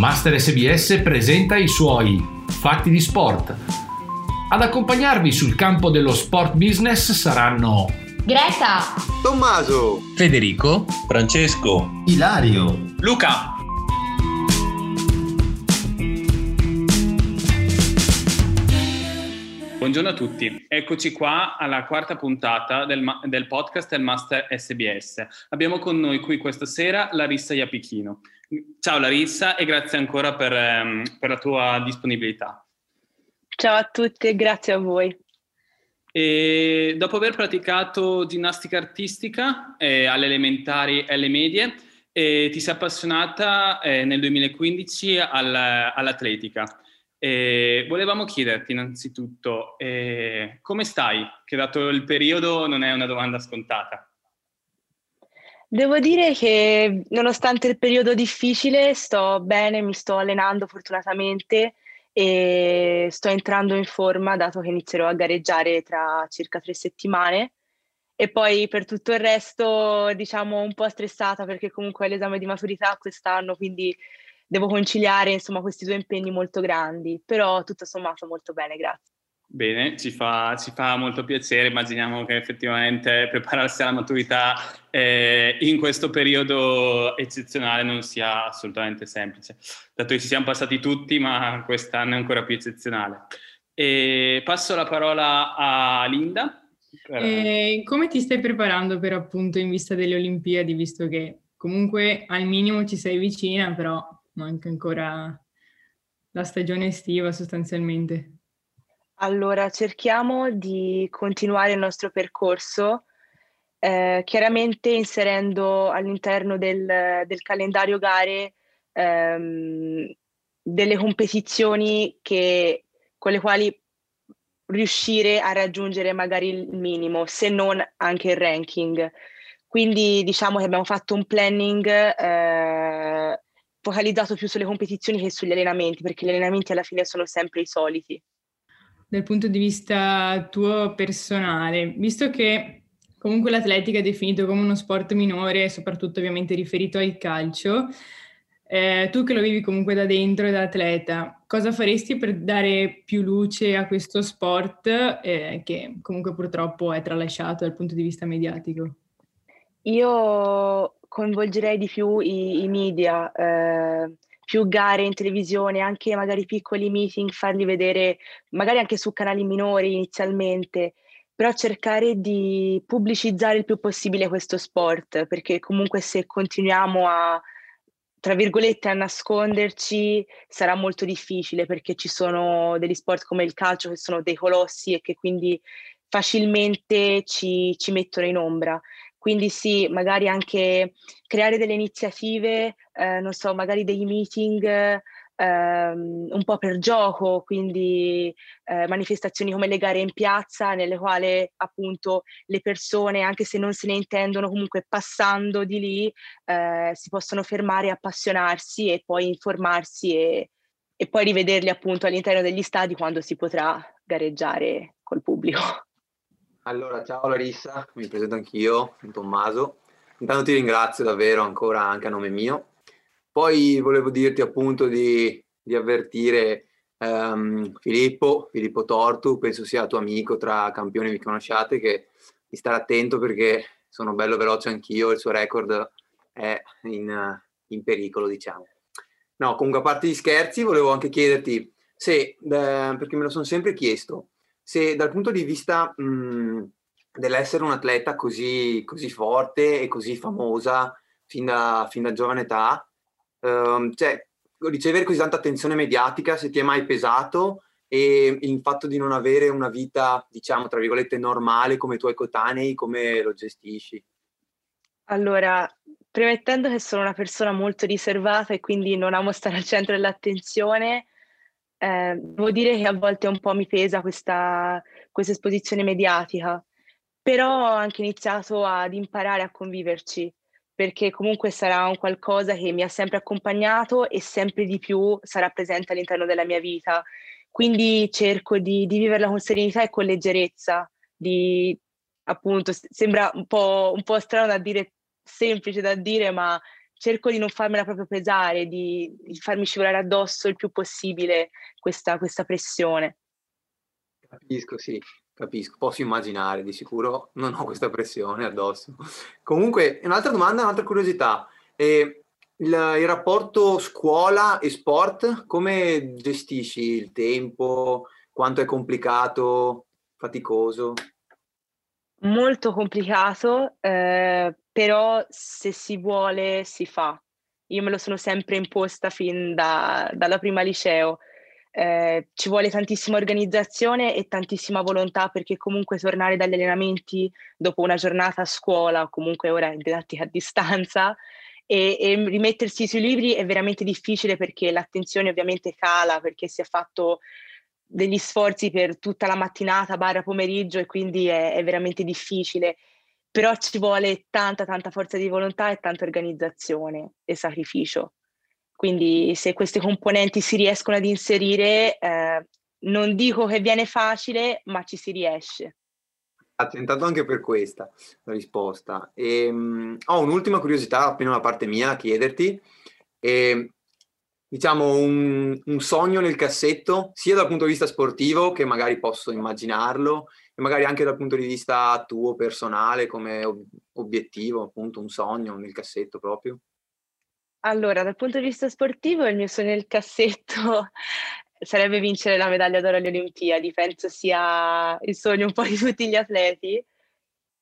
Master SBS presenta i suoi fatti di sport. Ad accompagnarvi sul campo dello sport business saranno Greta, Tommaso, Federico, Francesco, Ilario, Luca. Buongiorno a tutti, eccoci qua alla quarta puntata del, ma- del, podcast del Master SBS. Abbiamo con noi qui questa sera Larissa Iapichino. Ciao Larissa e grazie ancora per, um, per la tua disponibilità. Ciao a tutti e grazie a voi. E dopo aver praticato ginnastica artistica eh, alle elementari e alle medie, eh, ti sei appassionata eh, nel 2015 all, all'atletica. Volevamo chiederti innanzitutto eh, come stai, che dato il periodo non è una domanda scontata. Devo dire che nonostante il periodo difficile sto bene, mi sto allenando fortunatamente e sto entrando in forma dato che inizierò a gareggiare tra circa tre settimane e poi per tutto il resto diciamo un po' stressata perché comunque è l'esame di maturità quest'anno quindi devo conciliare insomma questi due impegni molto grandi, però tutto sommato molto bene, grazie. Bene, ci fa, ci fa molto piacere, immaginiamo che effettivamente prepararsi alla maturità eh, in questo periodo eccezionale non sia assolutamente semplice, dato che ci siamo passati tutti, ma quest'anno è ancora più eccezionale. E passo la parola a Linda. Eh, come ti stai preparando per appunto in vista delle Olimpiadi, visto che comunque al minimo ci sei vicina, però manca ancora la stagione estiva sostanzialmente. Allora, cerchiamo di continuare il nostro percorso, eh, chiaramente inserendo all'interno del, del calendario gare ehm, delle competizioni che, con le quali riuscire a raggiungere magari il minimo, se non anche il ranking. Quindi diciamo che abbiamo fatto un planning eh, focalizzato più sulle competizioni che sugli allenamenti, perché gli allenamenti alla fine sono sempre i soliti. Dal punto di vista tuo personale, visto che comunque l'atletica è definito come uno sport minore, soprattutto ovviamente riferito al calcio, eh, tu che lo vivi comunque da dentro e da atleta, cosa faresti per dare più luce a questo sport eh, che comunque purtroppo è tralasciato dal punto di vista mediatico? Io coinvolgerei di più i, i media, eh, più gare in televisione, anche magari piccoli meeting, farli vedere magari anche su canali minori inizialmente, però cercare di pubblicizzare il più possibile questo sport, perché comunque se continuiamo a, tra virgolette, a nasconderci sarà molto difficile, perché ci sono degli sport come il calcio che sono dei colossi e che quindi facilmente ci, ci mettono in ombra. Quindi sì, magari anche creare delle iniziative, eh, non so, magari dei meeting eh, un po' per gioco, quindi eh, manifestazioni come le gare in piazza, nelle quali appunto le persone, anche se non se ne intendono, comunque passando di lì, eh, si possono fermare appassionarsi e poi informarsi e, e poi rivederli appunto all'interno degli stadi quando si potrà gareggiare col pubblico. Allora, ciao Larissa, mi presento anch'io, Tommaso. Intanto ti ringrazio davvero ancora anche a nome mio. Poi volevo dirti appunto di, di avvertire um, Filippo, Filippo Tortu, penso sia tuo amico tra campioni vi conosciate, che di stare attento perché sono bello veloce anch'io, il suo record è in, in pericolo, diciamo. No, comunque a parte gli scherzi, volevo anche chiederti se, eh, perché me lo sono sempre chiesto, se dal punto di vista mh, dell'essere un atleta così, così, forte e così famosa fin da, fin da giovane età, ehm, cioè, ricevere così tanta attenzione mediatica, se ti è mai pesato e il fatto di non avere una vita, diciamo, tra virgolette, normale come i tuoi coetanei, come lo gestisci? Allora, premettendo che sono una persona molto riservata e quindi non amo stare al centro dell'attenzione, eh, devo dire che a volte un po' mi pesa questa, questa esposizione mediatica, però ho anche iniziato ad imparare a conviverci, perché comunque sarà un qualcosa che mi ha sempre accompagnato e sempre di più sarà presente all'interno della mia vita. Quindi cerco di, di viverla con serenità e con leggerezza, di appunto, sembra un po', un po' strano da dire, semplice da dire, ma cerco di non farmela proprio pesare, di, di farmi scivolare addosso il più possibile questa, questa pressione. Capisco, sì, capisco, posso immaginare, di sicuro non ho questa pressione addosso. Comunque, un'altra domanda, un'altra curiosità. Eh, il, il, rapporto scuola e sport, come gestisci il tempo? Quanto è complicato, faticoso? Molto complicato, eh, però se si vuole si fa. Io me lo sono sempre imposta fin da, dalla prima liceo. Eh, ci vuole tantissima organizzazione e tantissima volontà perché comunque tornare dagli allenamenti dopo una giornata a scuola, comunque ora in didattica a distanza, e, e, rimettersi sui libri è veramente difficile perché l'attenzione ovviamente cala, perché si è fatto degli sforzi per tutta la mattinata, barra pomeriggio e quindi è, è veramente difficile però ci vuole tanta, tanta forza di volontà e tanta organizzazione e sacrificio. Quindi se queste componenti si riescono ad inserire, eh, non dico che viene facile, ma ci si riesce. Grazie intanto anche per questa risposta. E, um, ho un'ultima curiosità, appena una parte mia, a chiederti. E, diciamo un, un, sogno nel cassetto, sia dal punto di vista sportivo, che magari posso immaginarlo, magari anche dal punto di vista tuo personale, come ob- obiettivo, appunto un sogno nel cassetto proprio? Allora, dal punto di vista sportivo, il mio sogno nel cassetto sarebbe vincere la medaglia d'oro alle Olimpiadi, penso sia il sogno un po' di tutti gli atleti.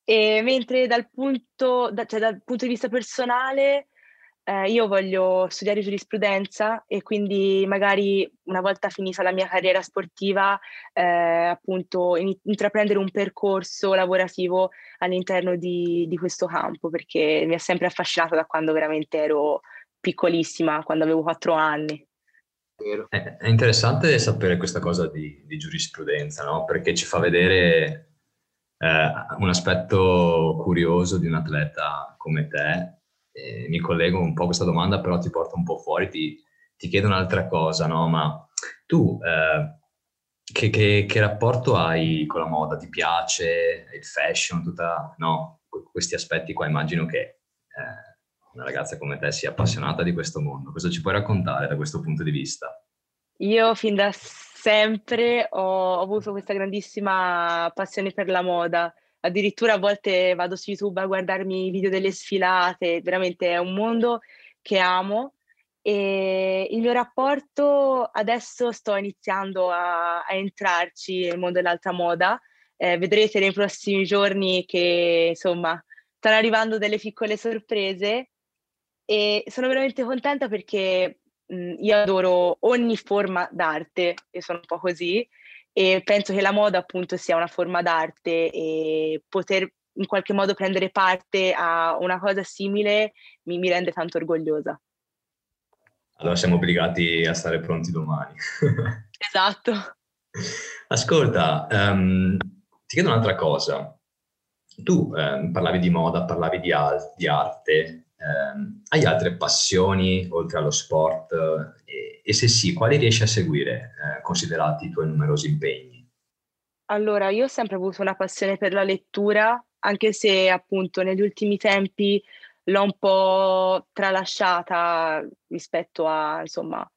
E mentre dal punto, da, cioè dal punto di vista personale, eh, io voglio studiare giurisprudenza e quindi magari una volta finita la mia carriera sportiva, eh, appunto, in, intraprendere un percorso lavorativo all'interno di, di questo campo, perché mi ha sempre affascinato da quando veramente ero piccolissima, quando avevo quattro anni. È interessante sapere questa cosa di, di giurisprudenza, no? Perché ci fa vedere eh, un aspetto curioso di un atleta come te eh, mi collego un po' a questa domanda, però ti porto un po' fuori, ti, ti chiedo un'altra cosa, no? Ma tu eh, che, che, che, rapporto hai con la moda? Ti piace il fashion, tutta, no? Questi aspetti qua, immagino che eh, una ragazza come te sia appassionata di questo mondo. Cosa ci puoi raccontare da questo punto di vista? Io fin da sempre ho, ho avuto questa grandissima passione per la moda addirittura a volte vado su YouTube a guardarmi i video delle sfilate, veramente è un mondo che amo. E il mio rapporto adesso sto iniziando a, a entrarci nel mondo dell'alta moda. Eh, vedrete nei prossimi giorni che insomma stanno arrivando delle piccole sorprese. E sono veramente contenta perché mh, io adoro ogni forma d'arte e sono un po' così e penso che la moda appunto sia una forma d'arte e poter in qualche modo prendere parte a una cosa simile mi, mi rende tanto orgogliosa. Allora siamo obbligati a stare pronti domani. esatto. Ascolta, um, ti chiedo un'altra cosa. Tu um, parlavi di moda, parlavi di, al- di arte, um, hai altre passioni oltre allo sport? E, e se sì, quali riesci a seguire, eh, considerati i tuoi numerosi impegni? Allora, io ho sempre avuto una passione per la lettura, anche se appunto negli ultimi tempi l'ho un po' tralasciata rispetto a, insomma,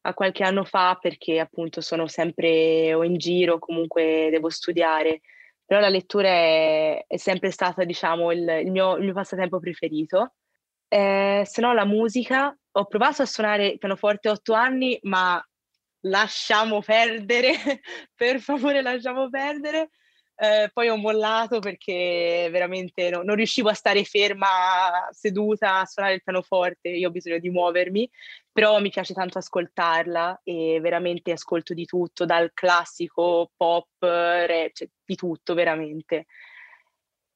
a qualche anno fa perché appunto sono sempre o in giro, comunque devo studiare. Però la lettura è, è sempre stata, diciamo, il, il, mio, il mio passatempo preferito. Eh, se no la musica, ho provato a suonare il pianoforte otto anni, ma lasciamo perdere, per favore lasciamo perdere. Eh, poi ho mollato perché veramente no, non riuscivo a stare ferma, seduta a suonare il pianoforte, io ho bisogno di muovermi, però mi piace tanto ascoltarla e veramente ascolto di tutto, dal classico, pop, rap, cioè, di tutto veramente.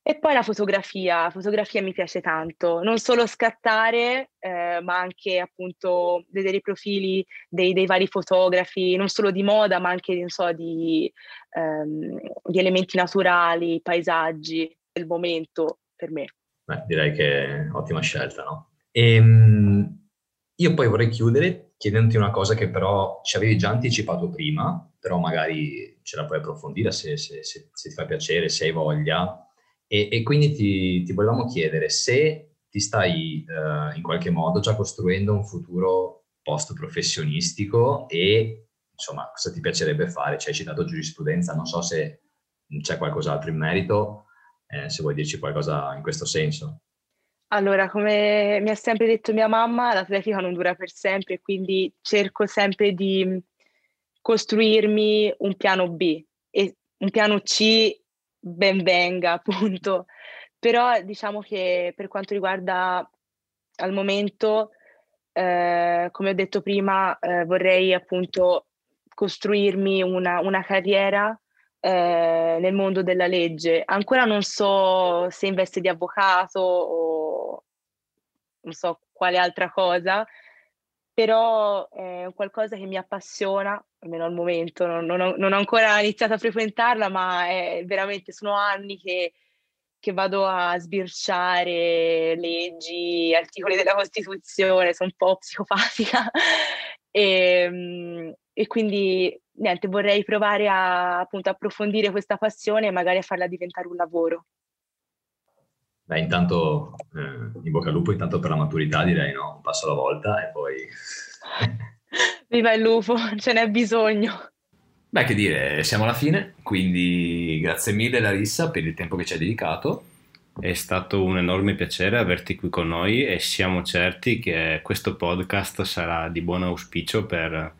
E poi la fotografia, la fotografia mi piace tanto, non solo scattare, eh, ma anche appunto vedere i profili dei, dei, vari fotografi, non solo di moda, ma anche so, di, ehm, di, elementi naturali, paesaggi del momento per me. Beh, direi che è ottima scelta, no? Ehm, io poi vorrei chiudere chiedendoti una cosa che però ci avevi già anticipato prima, però magari ce la puoi approfondire se, se, se, se ti fa piacere, se hai voglia e, e quindi ti, ti, volevamo chiedere se ti stai eh, in qualche modo già costruendo un futuro post professionistico e insomma cosa ti piacerebbe fare? Ci hai citato giurisprudenza, non so se c'è qualcos'altro in merito, eh, se vuoi dirci qualcosa in questo senso. Allora, come mi ha sempre detto mia mamma, l'atletica non dura per sempre, quindi cerco sempre di costruirmi un piano B e un piano C ben venga, appunto. Però diciamo che per quanto riguarda al momento, eh, come ho detto prima, eh, vorrei appunto costruirmi una, una carriera eh, nel mondo della legge. Ancora non so se in veste di avvocato o non so quale altra cosa, però è qualcosa che mi appassiona, almeno al momento, non, non, ho, non ho, ancora iniziato a frequentarla, ma veramente sono anni che, che vado a sbirciare leggi, articoli della Costituzione, sono un po' psicopatica e, ehm, e quindi niente, vorrei provare a appunto approfondire questa passione e magari a farla diventare un lavoro. Beh, intanto eh, in bocca al lupo, intanto per la maturità direi no, un passo alla volta e poi... Viva il lupo, ce n'è bisogno. Beh, che dire, siamo alla fine, quindi grazie mille Larissa per il tempo che ci hai dedicato. È stato un enorme piacere averti qui con noi e siamo certi che questo podcast sarà di buon auspicio per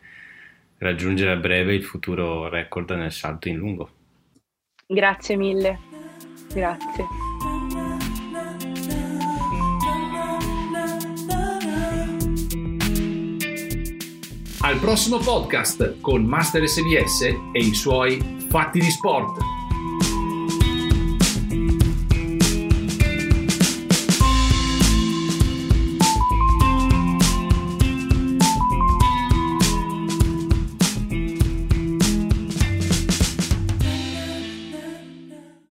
raggiungere a breve il futuro record nel salto in lungo. Grazie mille, grazie. Al prossimo podcast con Master SBS e i suoi fatti di sport.